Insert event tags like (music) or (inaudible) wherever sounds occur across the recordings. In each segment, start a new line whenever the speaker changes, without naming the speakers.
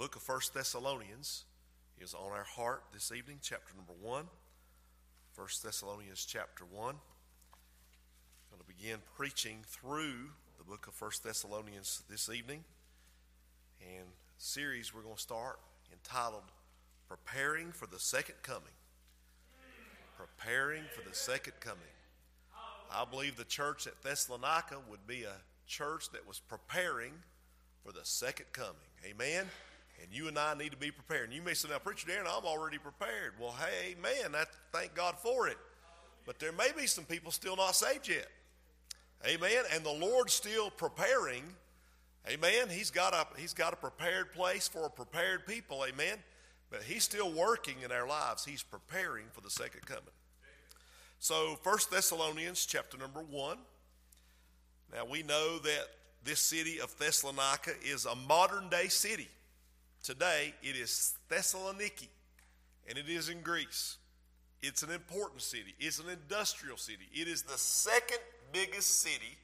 book of First Thessalonians is on our heart this evening, chapter number 1. First Thessalonians chapter 1. I'm going to begin preaching through the book of First Thessalonians this evening. And series we're going to start entitled Preparing for the Second Coming. Preparing for the Second Coming. I believe the church at Thessalonica would be a church that was preparing for the second coming. Amen. And you and I need to be prepared. And you may say, now, Preacher Darren, I'm already prepared. Well, hey, man, I thank God for it. But there may be some people still not saved yet. Amen. And the Lord's still preparing. Amen. He's got a He's got a prepared place for a prepared people. Amen. But He's still working in our lives. He's preparing for the second coming. So, First Thessalonians chapter number one. Now we know that this city of Thessalonica is a modern day city. Today, it is Thessaloniki, and it is in Greece. It's an important city, it's an industrial city. It is the second biggest city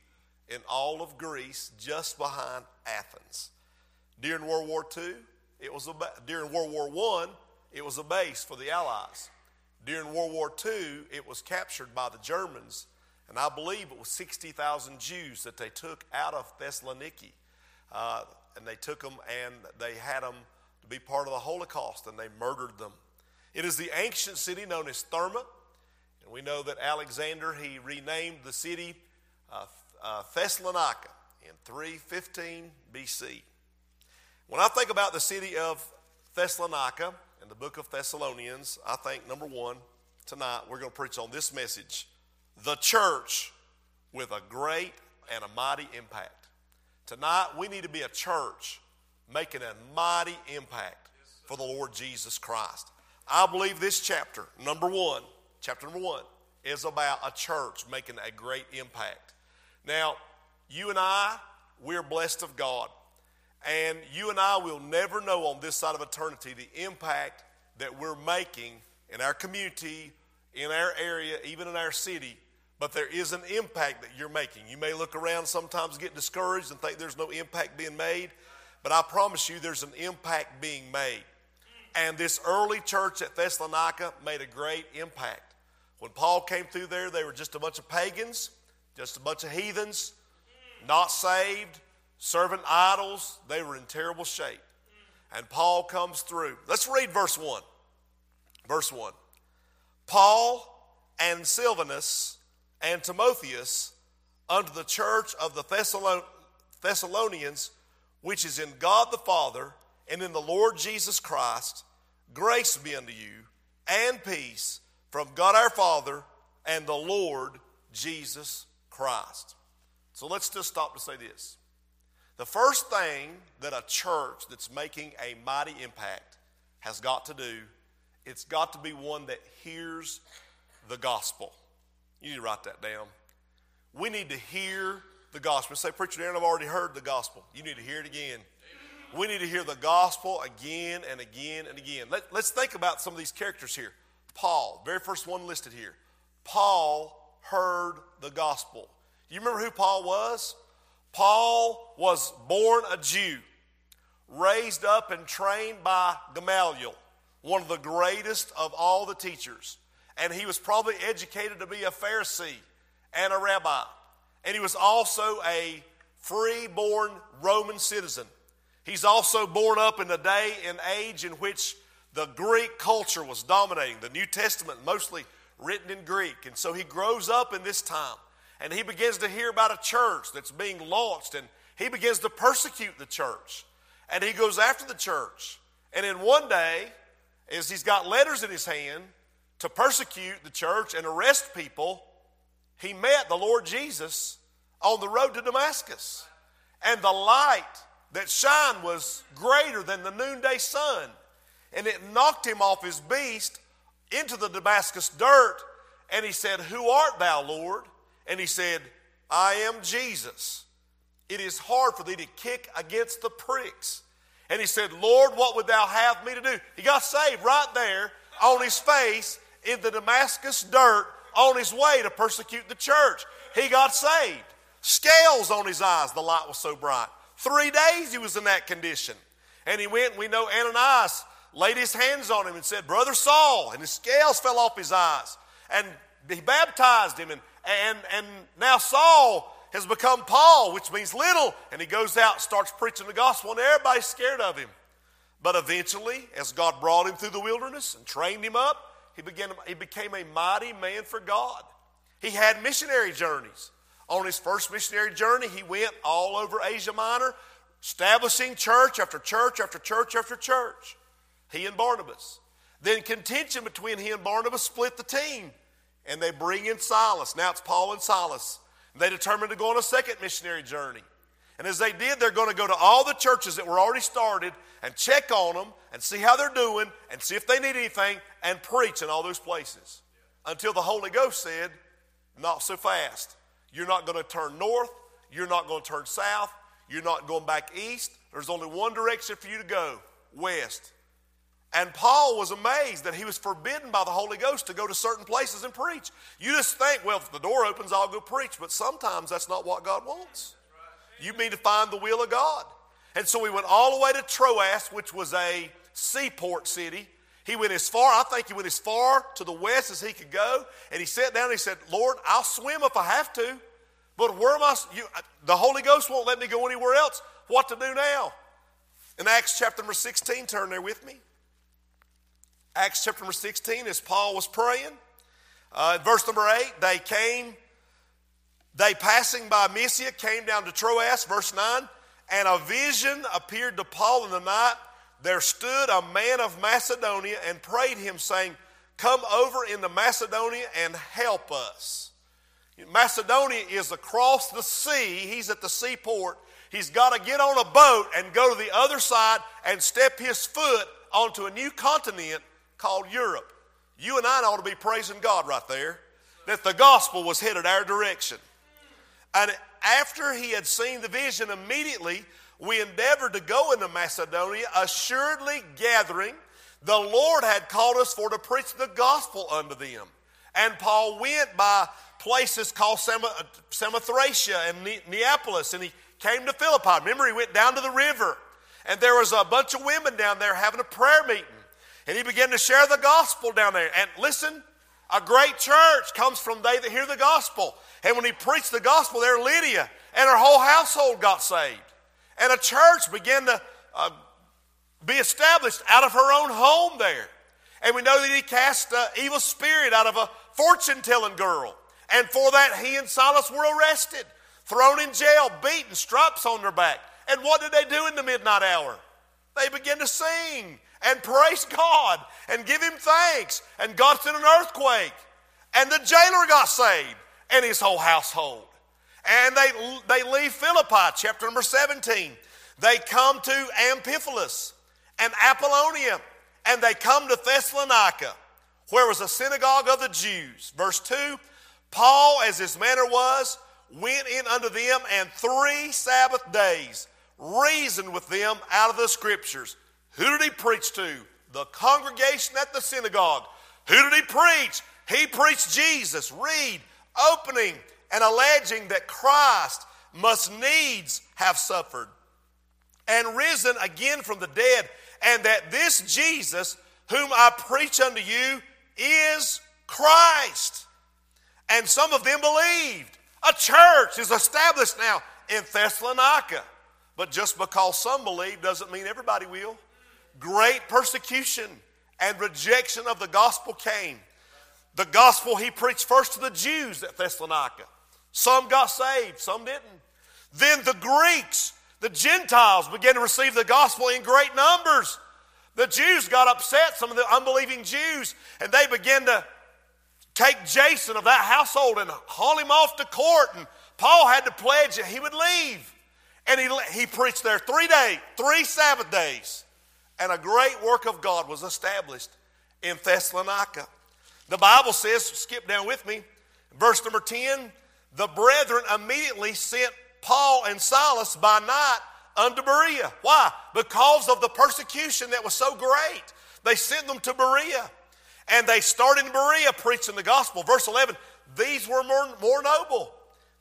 in all of Greece, just behind Athens. During World War II, it was a, during World War I, it was a base for the Allies. During World War II, it was captured by the Germans, and I believe it was 60,000 Jews that they took out of Thessaloniki. Uh, and they took them and they had them to be part of the Holocaust and they murdered them. It is the ancient city known as Therma, and we know that Alexander he renamed the city uh, uh, Thessalonica in 315 BC. When I think about the city of Thessalonica in the book of Thessalonians, I think number one tonight we're going to preach on this message: the church with a great and a mighty impact. Tonight, we need to be a church making a mighty impact for the Lord Jesus Christ. I believe this chapter, number one, chapter number one, is about a church making a great impact. Now, you and I, we're blessed of God. And you and I will never know on this side of eternity the impact that we're making in our community, in our area, even in our city but there is an impact that you're making. You may look around sometimes get discouraged and think there's no impact being made, but I promise you there's an impact being made. And this early church at Thessalonica made a great impact. When Paul came through there, they were just a bunch of pagans, just a bunch of heathens, not saved, serving idols. They were in terrible shape. And Paul comes through. Let's read verse 1. Verse 1. Paul and Silvanus and Timotheus unto the church of the Thessalonians, which is in God the Father and in the Lord Jesus Christ, grace be unto you and peace from God our Father and the Lord Jesus Christ. So let's just stop to say this. The first thing that a church that's making a mighty impact has got to do, it's got to be one that hears the gospel. You need to write that down. We need to hear the gospel. Say, Preacher Darren, I've already heard the gospel. You need to hear it again. We need to hear the gospel again and again and again. Let, us think about some of these characters here. Paul, very first one listed here. Paul heard the gospel. You remember who Paul was? Paul was born a Jew, raised up and trained by Gamaliel, one of the greatest of all the teachers and he was probably educated to be a Pharisee and a rabbi. And he was also a free born Roman citizen. He's also born up in a day and age in which the Greek culture was dominating, the New Testament mostly written in Greek. And so he grows up in this time and he begins to hear about a church that's being launched and he begins to persecute the church. And he goes after the church. And in one day, as he's got letters in his hand, to persecute the church and arrest people, he met the Lord Jesus on the road to Damascus. And the light that shined was greater than the noonday sun. And it knocked him off his beast into the Damascus dirt. And he said, Who art thou, Lord? And he said, I am Jesus. It is hard for thee to kick against the pricks. And he said, Lord, what would thou have me to do? He got saved right there on his face in the Damascus dirt on his way to persecute the church. He got saved. Scales on his eyes, the light was so bright. Three days he was in that condition. And he went, and we know Ananias laid his hands on him and said, Brother Saul, and his scales fell off his eyes. And he baptized him, and, and, and now Saul has become Paul, which means little, and he goes out starts preaching the gospel, and everybody's scared of him. But eventually, as God brought him through the wilderness and trained him up, he, began, he became a mighty man for God. He had missionary journeys. On his first missionary journey, he went all over Asia Minor, establishing church after church after church after church. He and Barnabas. Then contention between he and Barnabas split the team, and they bring in Silas. Now it's Paul and Silas. They determined to go on a second missionary journey. And as they did, they're going to go to all the churches that were already started and check on them and see how they're doing and see if they need anything and preach in all those places. Until the Holy Ghost said, Not so fast. You're not going to turn north. You're not going to turn south. You're not going back east. There's only one direction for you to go west. And Paul was amazed that he was forbidden by the Holy Ghost to go to certain places and preach. You just think, well, if the door opens, I'll go preach. But sometimes that's not what God wants. You mean to find the will of God. And so he went all the way to Troas, which was a seaport city. He went as far, I think he went as far to the west as he could go. And he sat down and he said, Lord, I'll swim if I have to. But where am I? You, the Holy Ghost won't let me go anywhere else. What to do now? In Acts chapter number 16, turn there with me. Acts chapter number 16, as Paul was praying. Uh, verse number 8, they came, they passing by Mysia came down to Troas, verse 9, and a vision appeared to Paul in the night. There stood a man of Macedonia and prayed him, saying, Come over into Macedonia and help us. Macedonia is across the sea. He's at the seaport. He's got to get on a boat and go to the other side and step his foot onto a new continent called Europe. You and I ought to be praising God right there that the gospel was headed our direction. And after he had seen the vision, immediately we endeavored to go into Macedonia, assuredly gathering the Lord had called us for to preach the gospel unto them. And Paul went by places called uh, Samothracia and Neapolis, and he came to Philippi. Remember, he went down to the river, and there was a bunch of women down there having a prayer meeting. And he began to share the gospel down there. And listen, a great church comes from they that hear the gospel. And when he preached the gospel there, Lydia and her whole household got saved. And a church began to uh, be established out of her own home there. And we know that he cast an evil spirit out of a fortune telling girl. And for that, he and Silas were arrested, thrown in jail, beaten, stripes on their back. And what did they do in the midnight hour? They began to sing and praise God and give him thanks. And God sent an earthquake. And the jailer got saved and his whole household. And they, they leave Philippi, chapter number 17. They come to Amphipolis and Apollonia, and they come to Thessalonica, where was a synagogue of the Jews. Verse 2 Paul, as his manner was, went in unto them, and three Sabbath days reasoned with them out of the scriptures who did he preach to? The congregation at the synagogue. Who did he preach? He preached Jesus. Read, opening and alleging that Christ must needs have suffered and risen again from the dead, and that this Jesus, whom I preach unto you, is Christ. And some of them believed. A church is established now in Thessalonica. But just because some believe doesn't mean everybody will great persecution and rejection of the gospel came. The gospel he preached first to the Jews at Thessalonica. Some got saved, some didn't. Then the Greeks, the Gentiles, began to receive the gospel in great numbers. The Jews got upset, some of the unbelieving Jews, and they began to take Jason of that household and haul him off to court. And Paul had to pledge that he would leave. And he, he preached there three days, three Sabbath days and a great work of God was established in Thessalonica. The Bible says, skip down with me, verse number 10 the brethren immediately sent Paul and Silas by night unto Berea. Why? Because of the persecution that was so great. They sent them to Berea. And they started in Berea preaching the gospel. Verse 11 These were more, more noble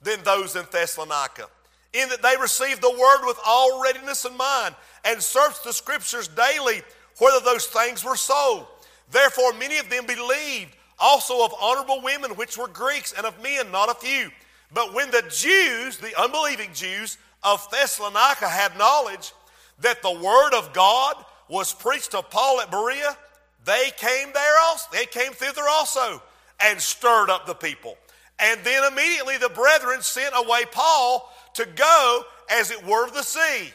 than those in Thessalonica, in that they received the word with all readiness in mind, and searched the scriptures daily whether those things were so. Therefore, many of them believed, also of honorable women which were Greeks, and of men, not a few. But when the Jews, the unbelieving Jews of Thessalonica, had knowledge that the word of God was preached to Paul at Berea, they came there also. They came thither also and stirred up the people. And then immediately the brethren sent away Paul to go as it were the sea.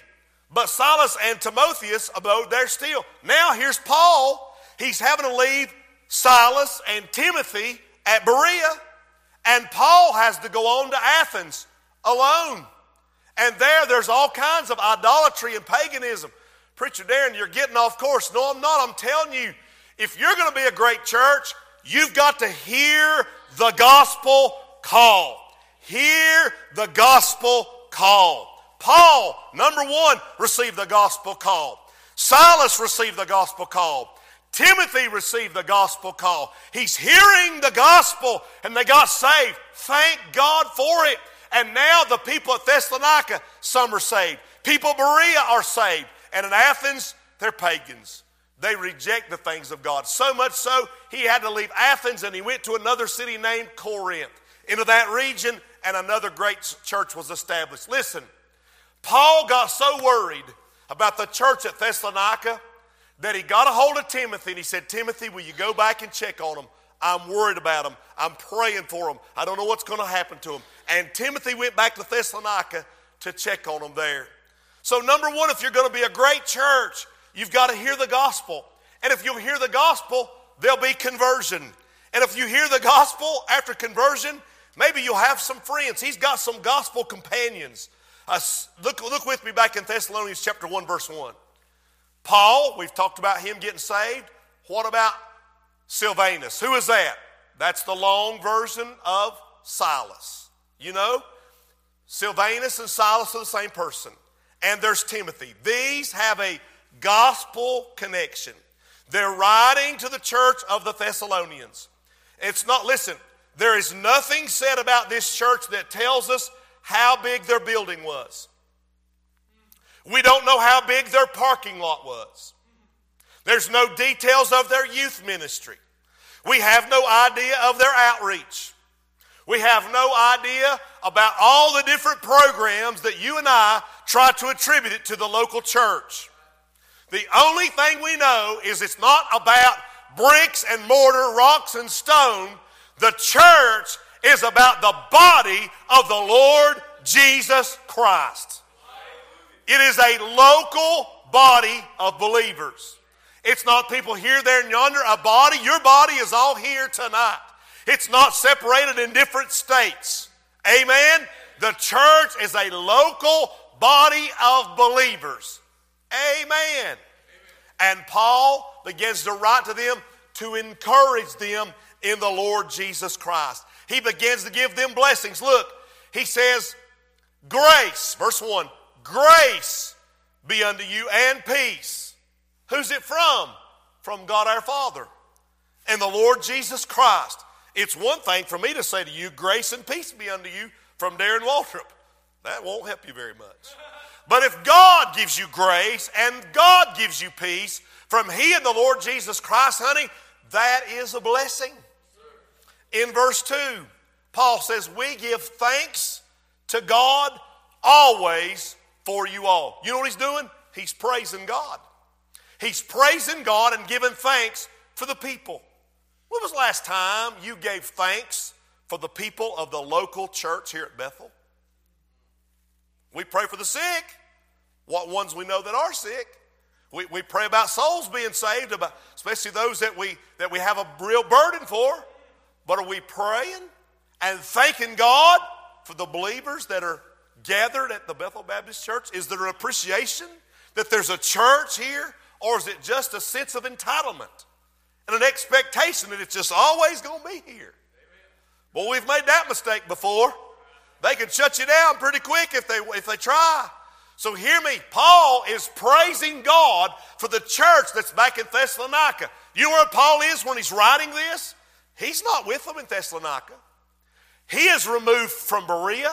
But Silas and Timotheus abode there still. Now here's Paul. He's having to leave Silas and Timothy at Berea. And Paul has to go on to Athens alone. And there, there's all kinds of idolatry and paganism. Preacher Darren, you're getting off course. No, I'm not. I'm telling you, if you're going to be a great church, you've got to hear the gospel call. Hear the gospel call. Paul, number one, received the gospel call. Silas received the gospel call. Timothy received the gospel call. He's hearing the gospel and they got saved. Thank God for it. And now the people at Thessalonica, some are saved. People Berea are saved. And in Athens, they're pagans. They reject the things of God. So much so, he had to leave Athens and he went to another city named Corinth, into that region, and another great church was established. Listen, Paul got so worried about the church at Thessalonica that he got a hold of Timothy and he said, Timothy, will you go back and check on them? I'm worried about them. I'm praying for them. I don't know what's going to happen to them. And Timothy went back to Thessalonica to check on them there. So, number one, if you're going to be a great church, you've got to hear the gospel. And if you hear the gospel, there'll be conversion. And if you hear the gospel after conversion, maybe you'll have some friends. He's got some gospel companions. Uh, look, look with me back in Thessalonians chapter 1, verse 1. Paul, we've talked about him getting saved. What about Silvanus? Who is that? That's the long version of Silas. You know, Silvanus and Silas are the same person. And there's Timothy. These have a gospel connection. They're writing to the church of the Thessalonians. It's not, listen, there is nothing said about this church that tells us how big their building was. We don't know how big their parking lot was. There's no details of their youth ministry. We have no idea of their outreach. We have no idea about all the different programs that you and I try to attribute it to the local church. The only thing we know is it's not about bricks and mortar, rocks and stone. The church is about the body of the Lord Jesus Christ. It is a local body of believers. It's not people here, there, and yonder. A body, your body is all here tonight. It's not separated in different states. Amen? The church is a local body of believers. Amen. And Paul begins to write to them to encourage them in the Lord Jesus Christ. He begins to give them blessings. Look, he says, Grace, verse 1 Grace be unto you and peace. Who's it from? From God our Father and the Lord Jesus Christ. It's one thing for me to say to you, grace and peace be unto you from Darren Waltrip. That won't help you very much. But if God gives you grace and God gives you peace from He and the Lord Jesus Christ, honey, that is a blessing. In verse 2, Paul says, We give thanks to God always for you all. You know what he's doing? He's praising God. He's praising God and giving thanks for the people. When was last time you gave thanks for the people of the local church here at Bethel? We pray for the sick, what ones we know that are sick. We, we pray about souls being saved, about, especially those that we, that we have a real burden for. But are we praying and thanking God for the believers that are gathered at the Bethel Baptist Church? Is there an appreciation that there's a church here, or is it just a sense of entitlement and an expectation that it's just always going to be here? Amen. Well, we've made that mistake before. They can shut you down pretty quick if they, if they try. So hear me. Paul is praising God for the church that's back in Thessalonica. You know where Paul is when he's writing this? He's not with them in Thessalonica. He is removed from Berea.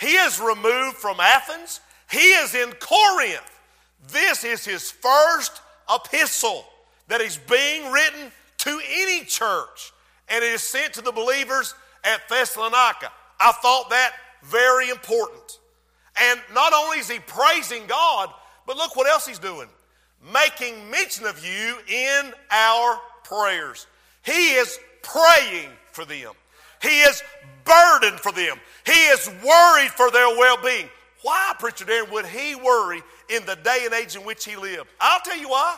He is removed from Athens. He is in Corinth. This is his first epistle that is being written to any church, and it is sent to the believers at Thessalonica. I thought that very important. And not only is he praising God, but look what else he's doing making mention of you in our prayers. He is praying for them, he is burdened for them, he is worried for their well being. Why, Preacher Darren, would he worry in the day and age in which he lived? I'll tell you why.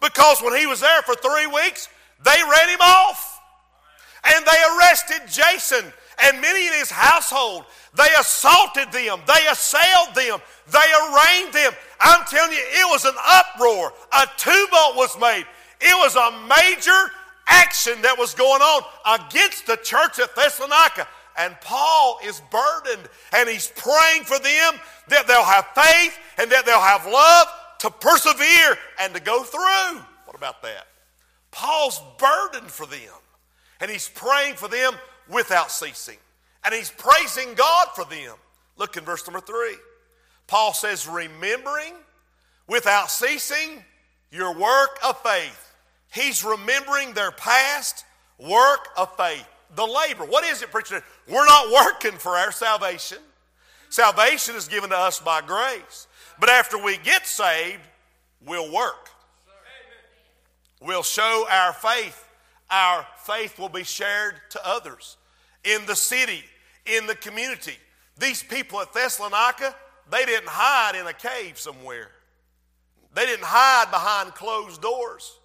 Because when he was there for three weeks, they ran him off. And they arrested Jason and many in his household. They assaulted them, they assailed them, they arraigned them. I'm telling you, it was an uproar. A tumult was made. It was a major action that was going on against the church at Thessalonica. And Paul is burdened and he's praying for them that they'll have faith and that they'll have love to persevere and to go through. What about that? Paul's burdened for them and he's praying for them without ceasing. And he's praising God for them. Look in verse number three. Paul says, Remembering without ceasing your work of faith. He's remembering their past work of faith the labor. What is it, preacher? We're not working for our salvation. Salvation is given to us by grace. But after we get saved, we'll work. We'll show our faith. Our faith will be shared to others in the city, in the community. These people at Thessalonica, they didn't hide in a cave somewhere. They didn't hide behind closed doors.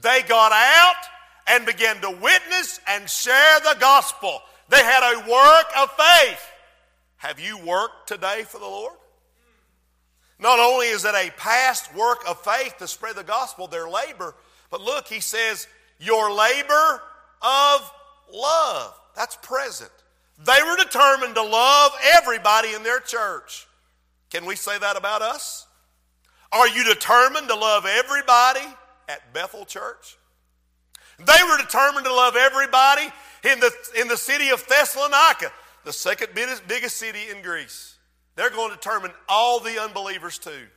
They got out and began to witness and share the gospel. They had a work of faith. Have you worked today for the Lord? Not only is it a past work of faith to spread the gospel, their labor, but look, he says, your labor of love. That's present. They were determined to love everybody in their church. Can we say that about us? Are you determined to love everybody at Bethel Church? They were determined to love everybody in the, in the city of Thessalonica, the second biggest, biggest city in Greece. They're going to determine all the unbelievers too.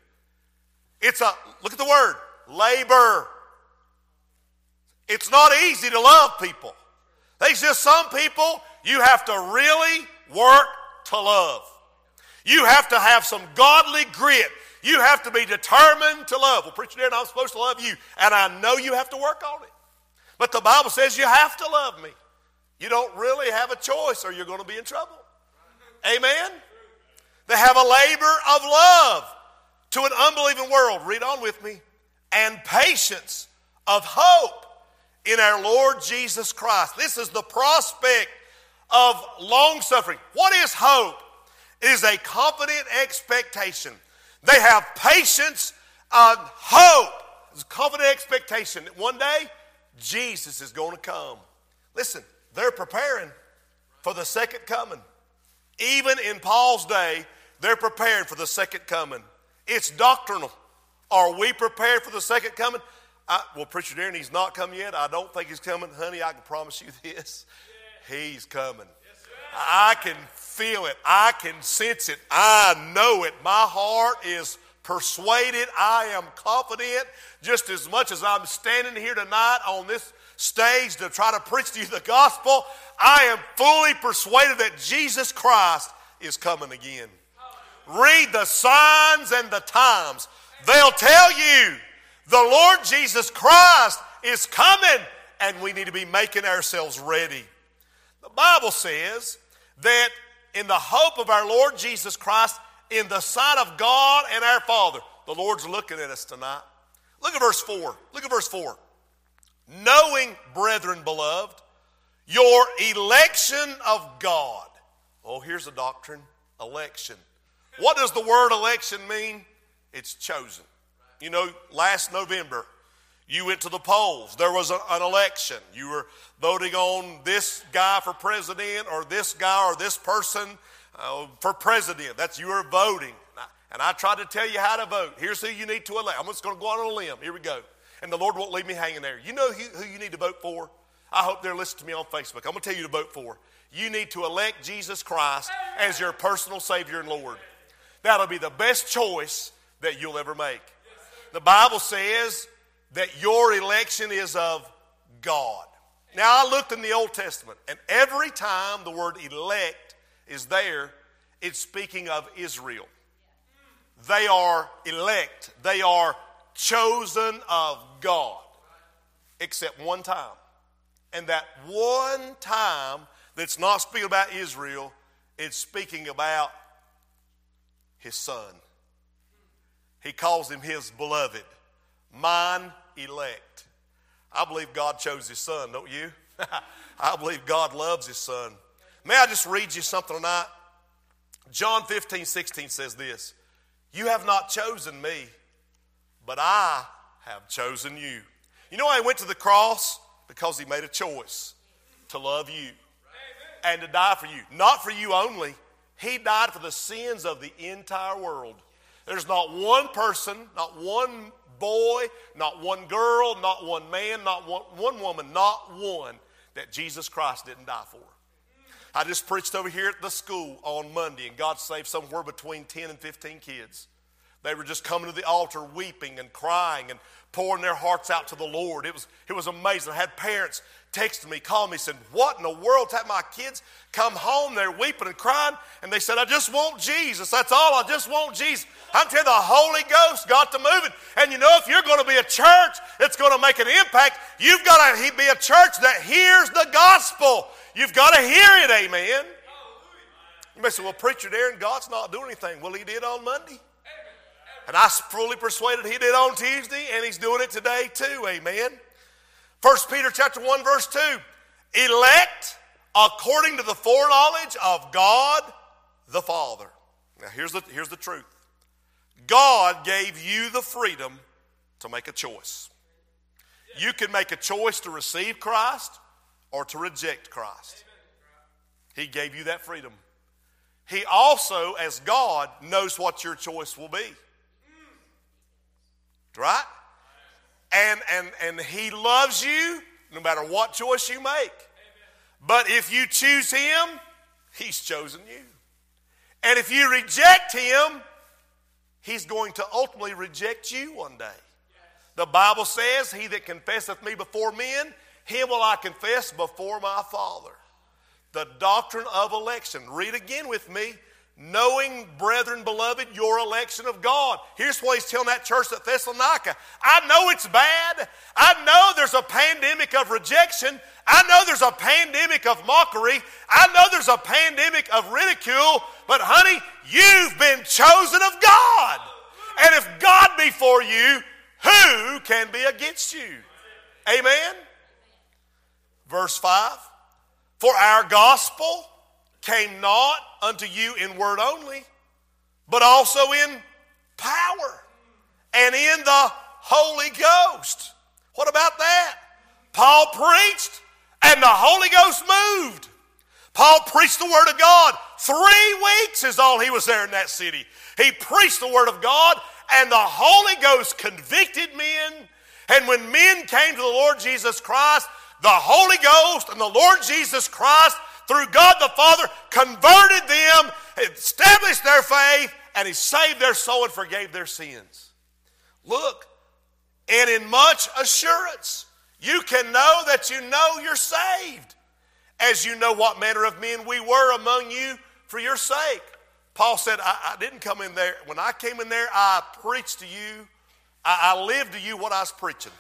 It's a, look at the word, labor. It's not easy to love people. There's just some people you have to really work to love. You have to have some godly grit. You have to be determined to love. Well, preacher, Darren, I'm supposed to love you, and I know you have to work on it. But the Bible says you have to love me. You don't really have a choice or you're going to be in trouble. Amen? They have a labor of love to an unbelieving world. Read on with me. And patience of hope in our Lord Jesus Christ. This is the prospect of long suffering. What is hope? It is a confident expectation. They have patience and hope. It's a confident expectation that one day Jesus is going to come. Listen, they're preparing for the second coming. Even in Paul's day, they're preparing for the second coming. It's doctrinal. Are we prepared for the second coming? I, well, Preacher Darren, he's not come yet. I don't think he's coming. Honey, I can promise you (laughs) this. He's coming. I can feel it. I can sense it. I know it. My heart is persuaded, I am confident, just as much as I'm standing here tonight on this stage to try to preach to you the gospel, I am fully persuaded that Jesus Christ is coming again. Read the signs and the times. They'll tell you the Lord Jesus Christ is coming and we need to be making ourselves ready. The Bible says that in the hope of our Lord Jesus Christ, in the sight of God and our Father. The Lord's looking at us tonight. Look at verse 4. Look at verse 4. Knowing, brethren beloved, your election of God. Oh, here's a doctrine election. What does the word election mean? It's chosen. You know, last November, you went to the polls. There was a, an election. You were voting on this guy for president or this guy or this person uh, for president. That's you are voting. And I tried to tell you how to vote. Here's who you need to elect. I'm just going to go out on a limb. Here we go. And the Lord won't leave me hanging there. You know who, who you need to vote for? I hope they're listening to me on Facebook. I'm going to tell you to vote for. You need to elect Jesus Christ as your personal Savior and Lord. That'll be the best choice that you'll ever make. The Bible says that your election is of God. Now, I looked in the Old Testament, and every time the word elect is there, it's speaking of Israel. They are elect, they are chosen of God, except one time. And that one time that's not speaking about Israel, it's speaking about his son. He calls him his beloved, mine elect. I believe God chose his son, don't you? (laughs) I believe God loves his son. May I just read you something tonight? John 15, 16 says this You have not chosen me, but I have chosen you. You know why he went to the cross? Because he made a choice to love you and to die for you. Not for you only, he died for the sins of the entire world. There's not one person, not one boy, not one girl, not one man, not one, one woman, not one that Jesus Christ didn't die for. I just preached over here at the school on Monday, and God saved somewhere between 10 and 15 kids. They were just coming to the altar weeping and crying and pouring their hearts out to the Lord. It was, it was amazing. I had parents texted me, called me, said, What in the world? Had my kids come home, they're weeping and crying, and they said, I just want Jesus. That's all. I just want Jesus. I'm telling you, the Holy Ghost got to move it. And you know, if you're going to be a church that's going to make an impact, you've got to be a church that hears the gospel. You've got to hear it, amen. You may say, Well, preacher, Darren, God's not doing anything. Well, He did on Monday. And I'm fully persuaded he did on Tuesday, and he's doing it today too. Amen. 1 Peter chapter 1, verse 2. Elect according to the foreknowledge of God the Father. Now here's the, here's the truth. God gave you the freedom to make a choice. You can make a choice to receive Christ or to reject Christ. He gave you that freedom. He also, as God, knows what your choice will be. Right? And, and, and He loves you no matter what choice you make. But if you choose Him, He's chosen you. And if you reject Him, He's going to ultimately reject you one day. The Bible says, He that confesseth me before men, him will I confess before my Father. The doctrine of election. Read again with me knowing, brethren, beloved, your election of God. Here's what he's telling that church at Thessalonica. I know it's bad. I know there's a pandemic of rejection. I know there's a pandemic of mockery. I know there's a pandemic of ridicule. But honey, you've been chosen of God. And if God be for you, who can be against you? Amen. Verse 5 For our gospel came not unto you in word only, but also in power and in the Holy Ghost. What about that? Paul preached and the Holy Ghost moved. Paul preached the Word of God. Three weeks is all he was there in that city. He preached the Word of God, and the Holy Ghost convicted men. And when men came to the Lord Jesus Christ, the Holy Ghost and the Lord Jesus Christ through God the Father, converted them, established their faith, and He saved their soul and forgave their sins. Look, and in much assurance, you can know that you know you're saved, as you know what manner of men we were among you for your sake. Paul said, I, I didn't come in there. When I came in there, I preached to you. I, I lived to you what I was preaching.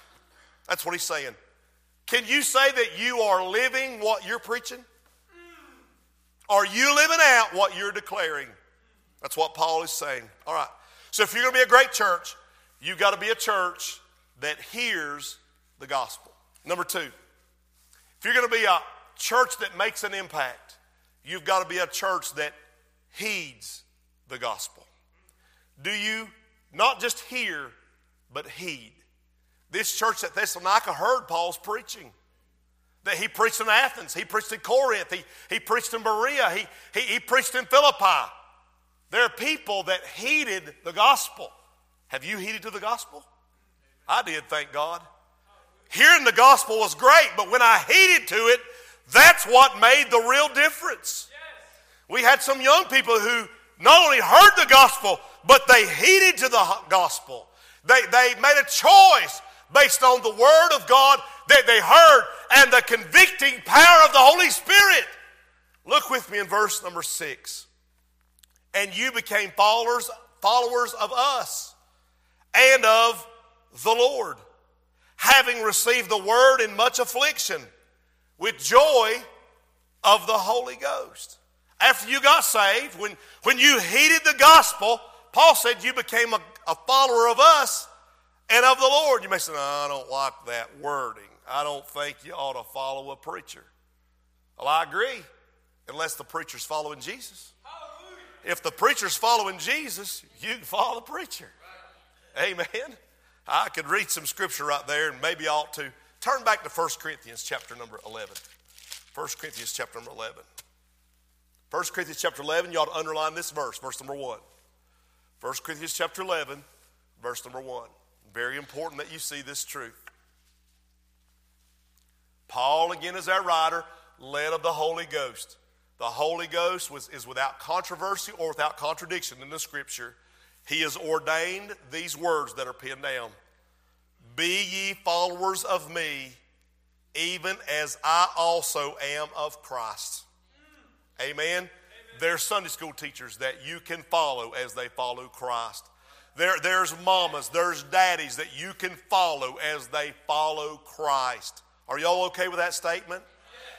That's what he's saying. Can you say that you are living what you're preaching? Are you living out what you're declaring? That's what Paul is saying. All right. So if you're going to be a great church, you've got to be a church that hears the gospel. Number two, if you're going to be a church that makes an impact, you've got to be a church that heeds the gospel. Do you not just hear, but heed? This church at Thessalonica heard Paul's preaching. That he preached in Athens, he preached in Corinth, he, he preached in Berea, he, he, he preached in Philippi. There are people that heeded the gospel. Have you heeded to the gospel? I did, thank God. Hearing the gospel was great, but when I heeded to it, that's what made the real difference. We had some young people who not only heard the gospel, but they heeded to the gospel. They, they made a choice based on the word of God that they heard and the convicting power of the Holy Spirit. Look with me in verse number six. And you became followers, followers of us and of the Lord, having received the word in much affliction with joy of the Holy Ghost. After you got saved, when, when you heeded the gospel, Paul said you became a, a follower of us and of the Lord. You may say, no, I don't like that wording. I don't think you ought to follow a preacher. Well, I agree, unless the preacher's following Jesus. If the preacher's following Jesus, you can follow the preacher. Amen. I could read some scripture right there and maybe I ought to. Turn back to 1 Corinthians chapter number 11. 1 Corinthians chapter number 11. 1 Corinthians chapter 11, you ought to underline this verse, verse number 1. 1 Corinthians chapter 11, verse number 1. Very important that you see this truth. Paul, again, is our writer, led of the Holy Ghost. The Holy Ghost was, is without controversy or without contradiction in the Scripture. He has ordained these words that are pinned down Be ye followers of me, even as I also am of Christ. Amen. Amen. There's Sunday school teachers that you can follow as they follow Christ. There, there's mamas, there's daddies that you can follow as they follow Christ. Are y'all okay with that statement?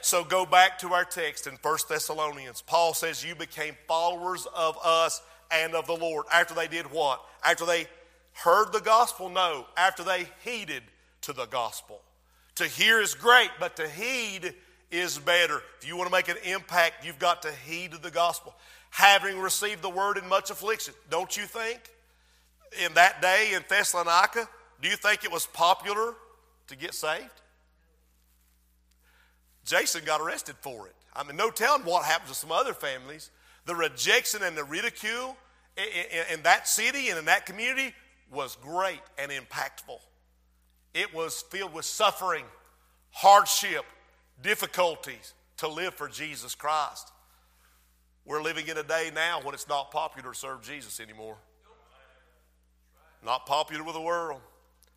So go back to our text in 1 Thessalonians. Paul says, You became followers of us and of the Lord. After they did what? After they heard the gospel? No. After they heeded to the gospel. To hear is great, but to heed is better. If you want to make an impact, you've got to heed the gospel. Having received the word in much affliction, don't you think? In that day in Thessalonica, do you think it was popular to get saved? Jason got arrested for it. I mean, no telling what happened to some other families. The rejection and the ridicule in, in that city and in that community was great and impactful. It was filled with suffering, hardship, difficulties to live for Jesus Christ. We're living in a day now when it's not popular to serve Jesus anymore. Not popular with the world.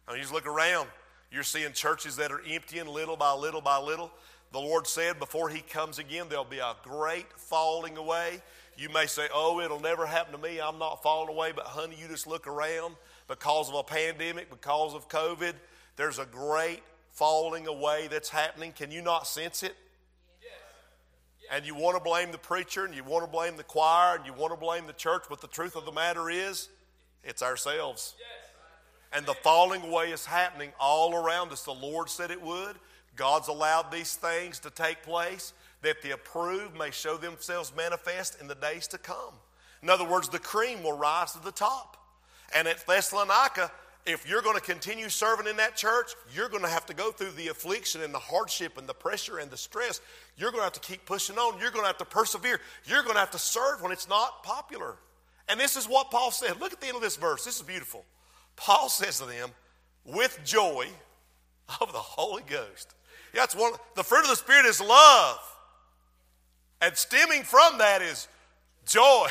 I mean, you just look around. You're seeing churches that are emptying little by little by little. The Lord said before He comes again, there'll be a great falling away. You may say, Oh, it'll never happen to me. I'm not falling away. But, honey, you just look around because of a pandemic, because of COVID. There's a great falling away that's happening. Can you not sense it? And you want to blame the preacher and you want to blame the choir and you want to blame the church, but the truth of the matter is, it's ourselves. And the falling away is happening all around us. The Lord said it would. God's allowed these things to take place that the approved may show themselves manifest in the days to come. In other words, the cream will rise to the top. And at Thessalonica, if you're going to continue serving in that church, you're going to have to go through the affliction and the hardship and the pressure and the stress. You're going to have to keep pushing on. You're going to have to persevere. You're going to have to serve when it's not popular. And this is what Paul said. Look at the end of this verse. This is beautiful. Paul says to them, with joy of the Holy Ghost. Yeah, it's one. The fruit of the Spirit is love, and stemming from that is joy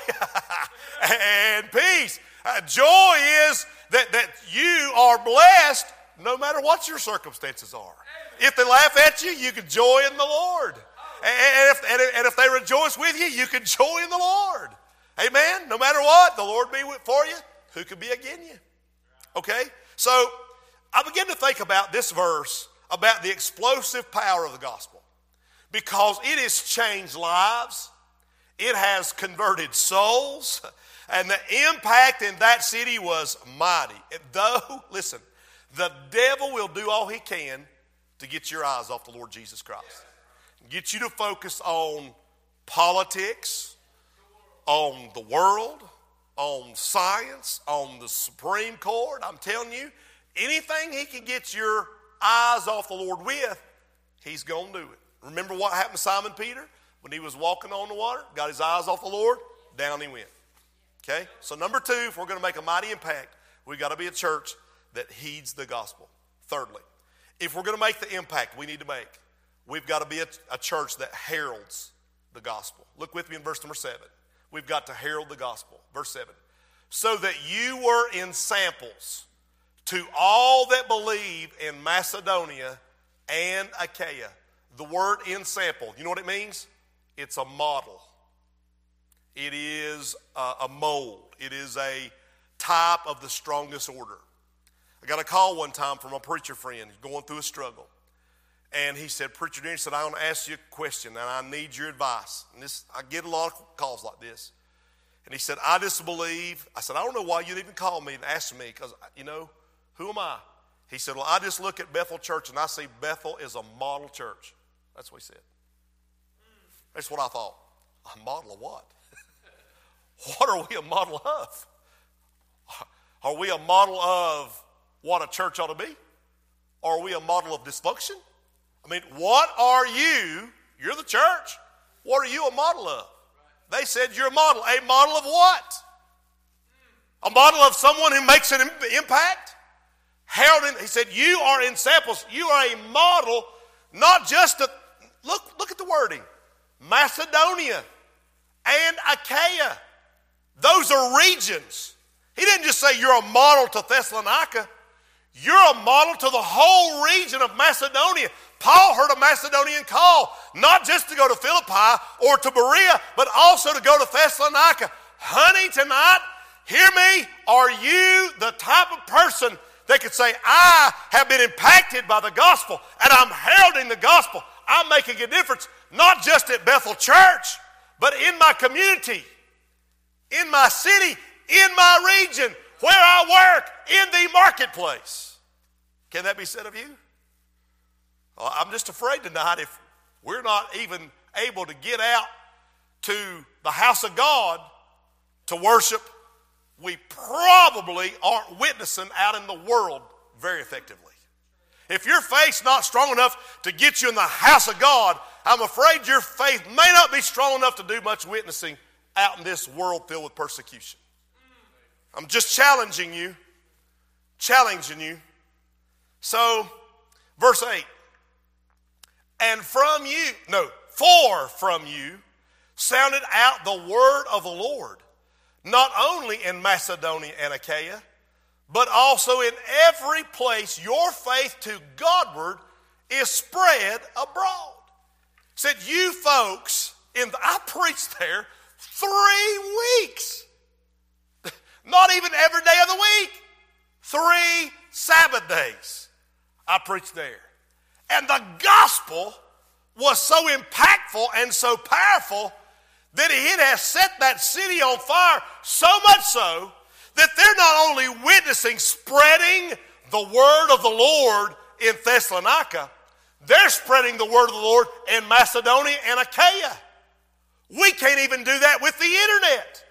(laughs) and peace. Uh, joy is that, that you are blessed no matter what your circumstances are. If they laugh at you, you can joy in the Lord. And if, and if they rejoice with you, you can joy in the Lord. Amen? No matter what, the Lord be with for you. Who could be against you? Okay? So I begin to think about this verse about the explosive power of the gospel because it has changed lives, it has converted souls, and the impact in that city was mighty. Though, (laughs) listen, the devil will do all he can to get your eyes off the Lord Jesus Christ, get you to focus on politics, on the world, on science, on the Supreme Court. I'm telling you, anything he can get your eyes off the Lord with, he's going to do it. Remember what happened to Simon Peter when he was walking on the water? Got his eyes off the Lord, down he went. Okay? So, number two, if we're going to make a mighty impact, we've got to be a church that heeds the gospel. Thirdly, if we're going to make the impact we need to make, we've got to be a, a church that heralds the gospel. Look with me in verse number 7. We've got to herald the gospel. Verse 7. So that you were ensamples to all that believe in Macedonia and Achaia. The word ensample, you know what it means? It's a model. It is a, a mold. It is a type of the strongest order. I got a call one time from a preacher friend going through a struggle. And he said, Preacher Dean, he said, I want to ask you a question and I need your advice. And this, I get a lot of calls like this. And he said, I just believe. I said, I don't know why you'd even call me and ask me because, you know, who am I? He said, Well, I just look at Bethel Church and I see Bethel is a model church. That's what he said. That's what I thought. A model of what? (laughs) what are we a model of? Are we a model of what a church ought to be? Are we a model of dysfunction? I mean, what are you? You're the church. What are you a model of? They said you're a model. A model of what? A model of someone who makes an impact? Heralding, he said, you are ensamples. You are a model, not just a, look, look at the wording. Macedonia and Achaia. Those are regions. He didn't just say you're a model to Thessalonica. You're a model to the whole region of Macedonia. Paul heard a Macedonian call, not just to go to Philippi or to Berea, but also to go to Thessalonica. Honey, tonight, hear me. Are you the type of person that could say, I have been impacted by the gospel and I'm heralding the gospel? I'm making a difference, not just at Bethel Church, but in my community, in my city, in my region, where I work, in the marketplace. Can that be said of you? I'm just afraid tonight if we're not even able to get out to the house of God to worship, we probably aren't witnessing out in the world very effectively. If your faith's not strong enough to get you in the house of God, I'm afraid your faith may not be strong enough to do much witnessing out in this world filled with persecution. I'm just challenging you, challenging you. So, verse 8 and from you, no, for from you sounded out the word of the Lord, not only in Macedonia and Achaia, but also in every place your faith to Godward is spread abroad. Said you folks, in the, I preached there three weeks. Not even every day of the week. Three Sabbath days. I preached there. And the gospel was so impactful and so powerful that it has set that city on fire so much so that they're not only witnessing, spreading the word of the Lord in Thessalonica, they're spreading the word of the Lord in Macedonia and Achaia. We can't even do that with the internet.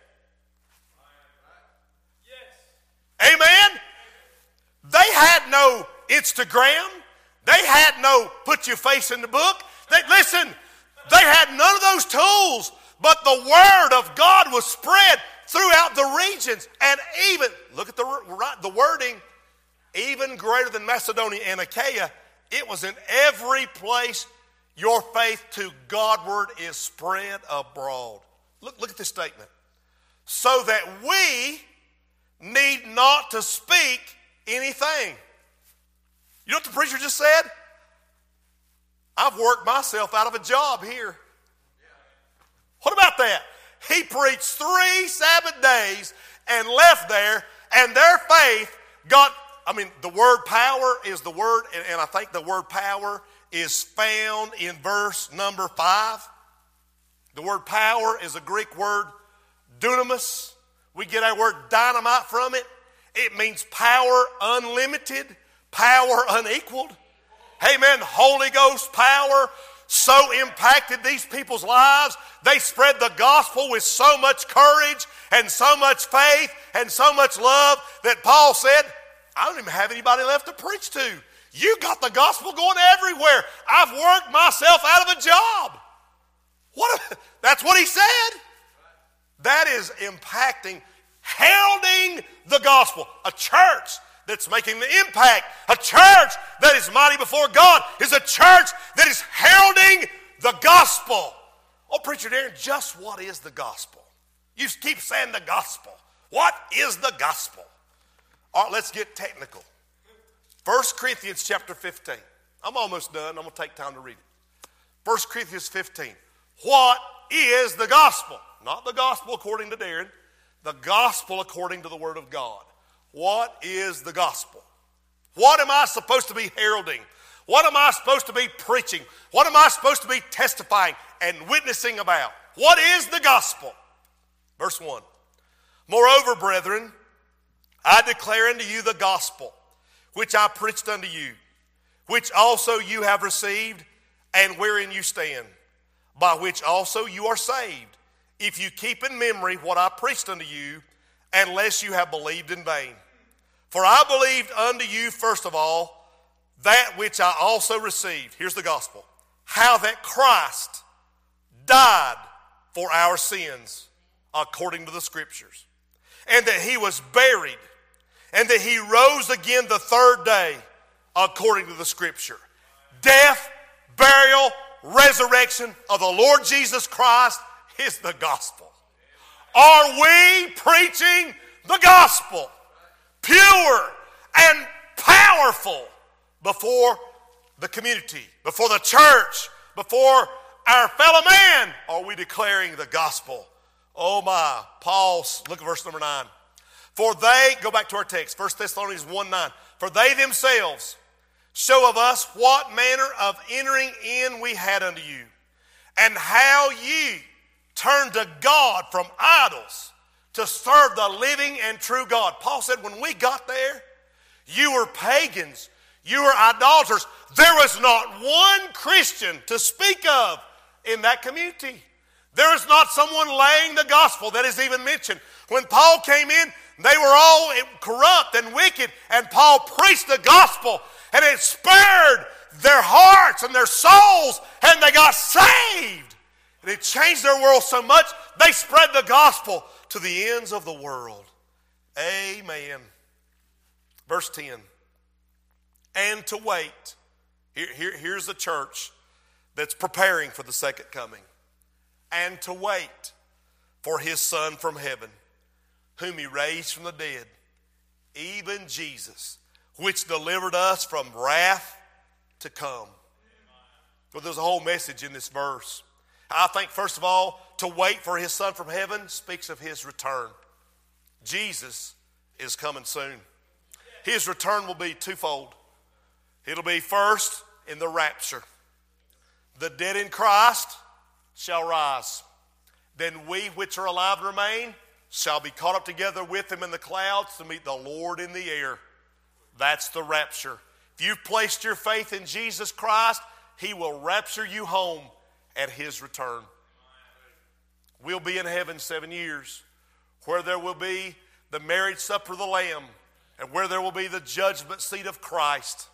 Amen? They had no Instagram. They had no put your face in the book. They, listen, they had none of those tools, but the word of God was spread throughout the regions. And even, look at the, the wording, even greater than Macedonia and Achaia, it was in every place your faith to Godward is spread abroad. Look, look at this statement. So that we need not to speak anything. You know what the preacher just said? I've worked myself out of a job here. What about that? He preached three Sabbath days and left there, and their faith got. I mean, the word power is the word, and I think the word power is found in verse number five. The word power is a Greek word, dunamis. We get our word dynamite from it. It means power unlimited power unequaled. Amen. Holy Ghost power so impacted these people's lives. They spread the gospel with so much courage and so much faith and so much love that Paul said, I don't even have anybody left to preach to. You got the gospel going everywhere. I've worked myself out of a job. What a, that's what he said. That is impacting, heralding the gospel. A church that's making the impact. A church that is mighty before God is a church that is heralding the gospel. Oh, Preacher Darren, just what is the gospel? You keep saying the gospel. What is the gospel? All right, let's get technical. 1 Corinthians chapter 15. I'm almost done. I'm going to take time to read it. 1 Corinthians 15. What is the gospel? Not the gospel according to Darren, the gospel according to the Word of God. What is the gospel? What am I supposed to be heralding? What am I supposed to be preaching? What am I supposed to be testifying and witnessing about? What is the gospel? Verse 1. Moreover, brethren, I declare unto you the gospel, which I preached unto you, which also you have received, and wherein you stand, by which also you are saved, if you keep in memory what I preached unto you, unless you have believed in vain. For I believed unto you, first of all, that which I also received. Here's the gospel how that Christ died for our sins according to the scriptures, and that he was buried, and that he rose again the third day according to the scripture. Death, burial, resurrection of the Lord Jesus Christ is the gospel. Are we preaching the gospel? Pure and powerful before the community, before the church, before our fellow man? Are we declaring the gospel? Oh my. Paul, look at verse number 9. For they, go back to our text, 1 Thessalonians 1 9. For they themselves show of us what manner of entering in we had unto you, and how ye turned to God from idols to serve the living and true God. Paul said, when we got there, you were pagans, you were idolaters. There was not one Christian to speak of in that community. There is not someone laying the gospel that is even mentioned. When Paul came in, they were all corrupt and wicked, and Paul preached the gospel, and it spared their hearts and their souls, and they got saved. And it changed their world so much, they spread the gospel to the ends of the world. Amen. Verse 10 and to wait. Here, here, here's the church that's preparing for the second coming. And to wait for his Son from heaven, whom he raised from the dead, even Jesus, which delivered us from wrath to come. Well, there's a whole message in this verse. I think, first of all, to wait for his Son from heaven speaks of his return. Jesus is coming soon. His return will be twofold. It'll be first in the rapture. The dead in Christ shall rise. Then we which are alive and remain shall be caught up together with him in the clouds to meet the Lord in the air. That's the rapture. If you've placed your faith in Jesus Christ, he will rapture you home at his return. We'll be in heaven seven years where there will be the marriage supper of the Lamb and where there will be the judgment seat of Christ.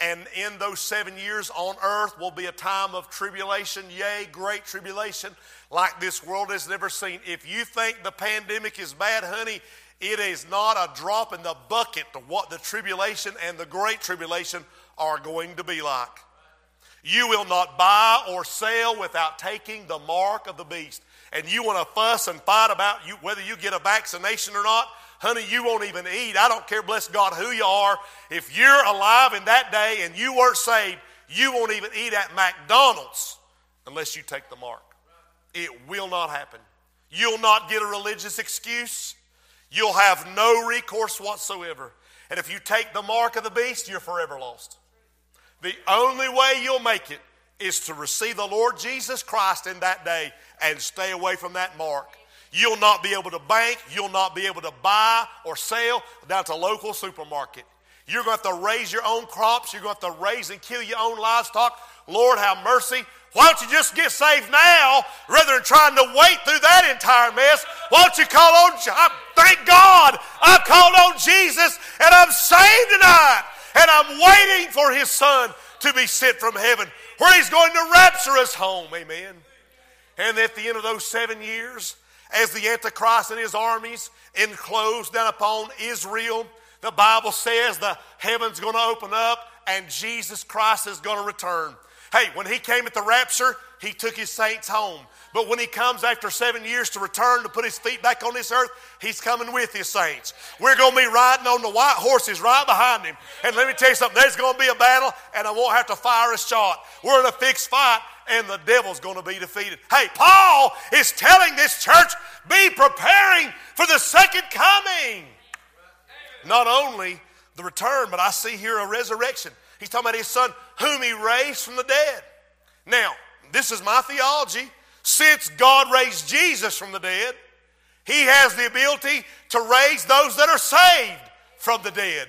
And in those seven years on earth will be a time of tribulation, yea, great tribulation, like this world has never seen. If you think the pandemic is bad, honey, it is not a drop in the bucket to what the tribulation and the great tribulation are going to be like. You will not buy or sell without taking the mark of the beast. And you want to fuss and fight about you, whether you get a vaccination or not, honey, you won't even eat. I don't care, bless God, who you are. If you're alive in that day and you weren't saved, you won't even eat at McDonald's unless you take the mark. It will not happen. You'll not get a religious excuse. You'll have no recourse whatsoever. And if you take the mark of the beast, you're forever lost. The only way you'll make it is to receive the Lord Jesus Christ in that day and stay away from that mark. You'll not be able to bank. You'll not be able to buy or sell down to a local supermarket. You're going to have to raise your own crops. You're going to have to raise and kill your own livestock. Lord, have mercy. Why don't you just get saved now rather than trying to wait through that entire mess? Why don't you call on, thank God, I've called on Jesus and I'm saved tonight. And I'm waiting for his son to be sent from heaven where he's going to rapture us home. Amen. And at the end of those seven years, as the Antichrist and his armies enclose down upon Israel. The Bible says the heaven's going to open up and Jesus Christ is going to return.
Hey, when he came at the rapture, he took his saints home. But when he comes after seven years to return to put his feet back on this earth, he's coming with his saints. We're going to be riding on the white horses right behind him. And let me tell you something, there's going to be a battle, and I won't have to fire a shot. We're in a fixed fight, and the devil's going to be defeated. Hey, Paul is telling this church, be preparing for the second coming. Not only the return, but I see here a resurrection. He's talking about his son, whom he raised from the dead. Now, this is my theology. Since God raised Jesus from the dead, he has the ability to raise those that are saved from the dead.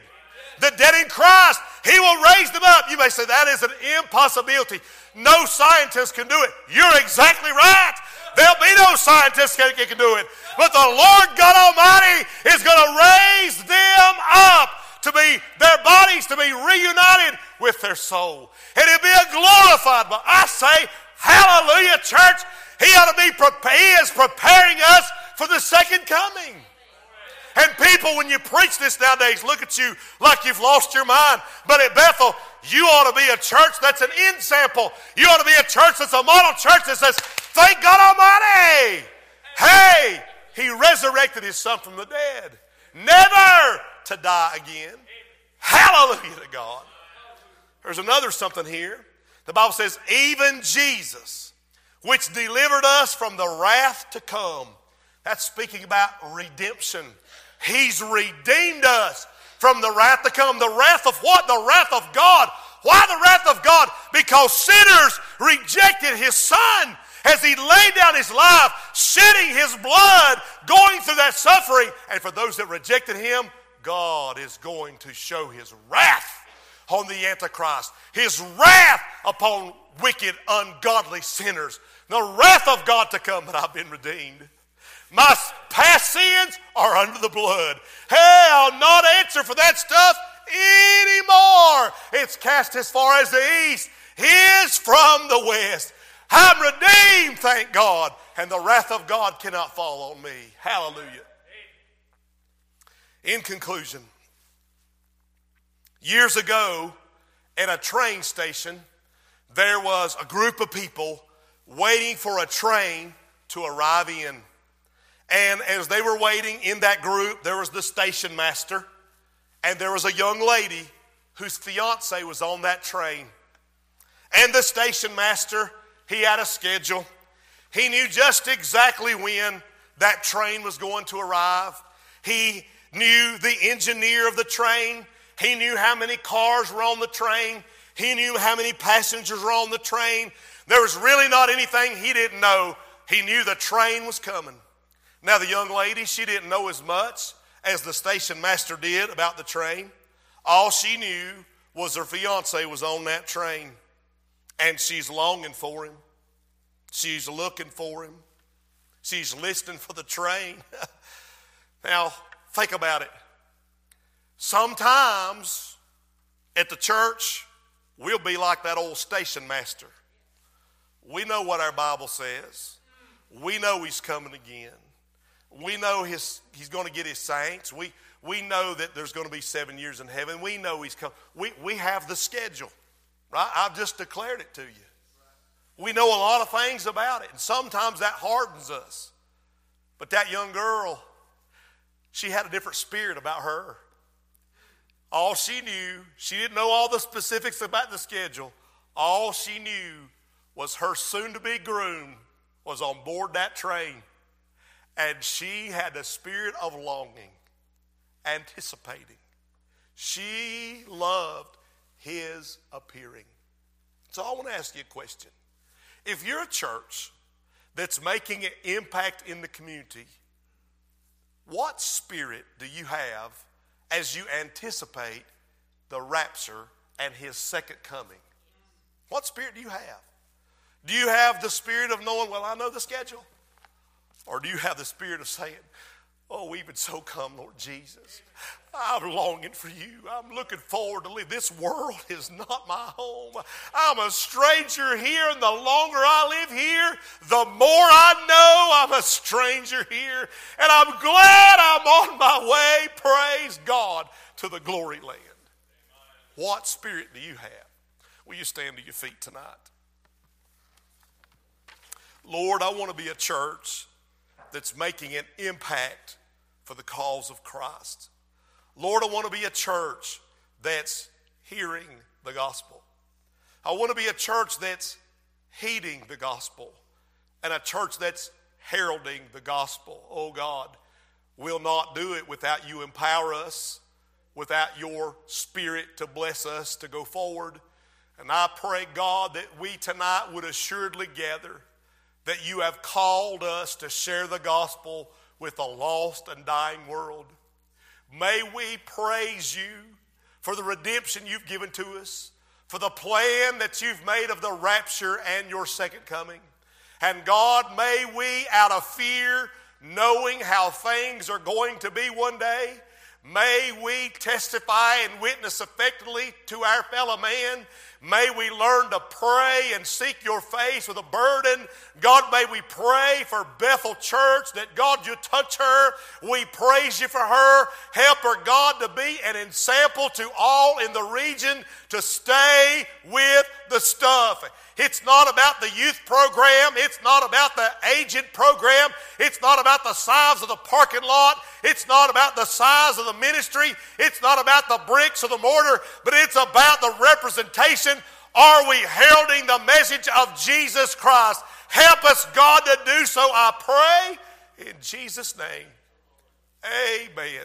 The dead in Christ, he will raise them up. You may say that is an impossibility. No scientist can do it. You're exactly right. There'll be no scientist that can do it. But the Lord God Almighty is going to raise them up to be their bodies to be reunited with their soul. And it'll be a glorified body. I say, hallelujah, church. He ought to be prepared. He is preparing us for the second coming. And people, when you preach this nowadays, look at you like you've lost your mind. But at Bethel, you ought to be a church that's an example. You ought to be a church that's a model church that says, Thank God Almighty. Hey, He resurrected His Son from the dead, never to die again. Hallelujah to God. There's another something here. The Bible says, Even Jesus, which delivered us from the wrath to come. That's speaking about redemption. He's redeemed us from the wrath to come. The wrath of what? The wrath of God. Why the wrath of God? Because sinners rejected His Son as He laid down His life, shedding His blood, going through that suffering. And for those that rejected Him, God is going to show His wrath on the Antichrist, His wrath upon wicked, ungodly sinners. The wrath of God to come, but I've been redeemed. My past sins are under the blood. Hey, I'll not answer for that stuff anymore. It's cast as far as the east is from the west. I'm redeemed, thank God, and the wrath of God cannot fall on me. Hallelujah. In conclusion, years ago at a train station, there was a group of people waiting for a train to arrive in. And as they were waiting in that group, there was the station master, and there was a young lady whose fiance was on that train. And the station master, he had a schedule. He knew just exactly when that train was going to arrive. He knew the engineer of the train. He knew how many cars were on the train. He knew how many passengers were on the train. There was really not anything he didn't know. He knew the train was coming. Now, the young lady, she didn't know as much as the station master did about the train. All she knew was her fiance was on that train, and she's longing for him. She's looking for him. She's listening for the train. (laughs) now, think about it. Sometimes at the church, we'll be like that old station master. We know what our Bible says. We know he's coming again. We know his, he's going to get his saints. We, we know that there's going to be seven years in heaven. We know he's coming. We, we have the schedule, right? I've just declared it to you. We know a lot of things about it, and sometimes that hardens us. But that young girl, she had a different spirit about her. All she knew, she didn't know all the specifics about the schedule. All she knew was her soon to be groom was on board that train and she had a spirit of longing, anticipating. She loved his appearing. So I want to ask you a question. If you're a church that's making an impact in the community, what spirit do you have as you anticipate the rapture and his second coming? What spirit do you have? Do you have the spirit of knowing, well, I know the schedule? Or do you have the spirit of saying, Oh, even so come, Lord Jesus. I'm longing for you. I'm looking forward to live. This world is not my home. I'm a stranger here, and the longer I live here, the more I know I'm a stranger here. And I'm glad I'm on my way, praise God, to the glory land. What spirit do you have? Will you stand to your feet tonight?
Lord, I want to be a church that's making an impact for the cause of Christ. Lord, I want to be a church that's hearing the gospel. I want to be a church that's heeding the gospel and a church that's heralding the gospel. Oh God, we'll not do it without you empower us, without your spirit to bless us to go forward. And I pray, God, that we tonight would assuredly gather that you have called us to share the gospel with a lost and dying world. May we praise you for the redemption you've given to us, for the plan that you've made of the rapture and your second coming. And God, may we, out of fear, knowing how things are going to be one day, may we testify and witness effectively to our fellow man May we learn to pray and seek your face with a burden. God, may we pray for Bethel Church that God, you touch her. We praise you for her. Help her, God, to be an example to all in the region to stay with the stuff. It's not about the youth program. It's not about the agent program. It's not about the size of the parking lot. It's not about the size of the ministry. It's not about the bricks or the mortar, but it's about the representation. Are we heralding the message of Jesus Christ? Help us, God, to do so, I pray. In Jesus' name, amen.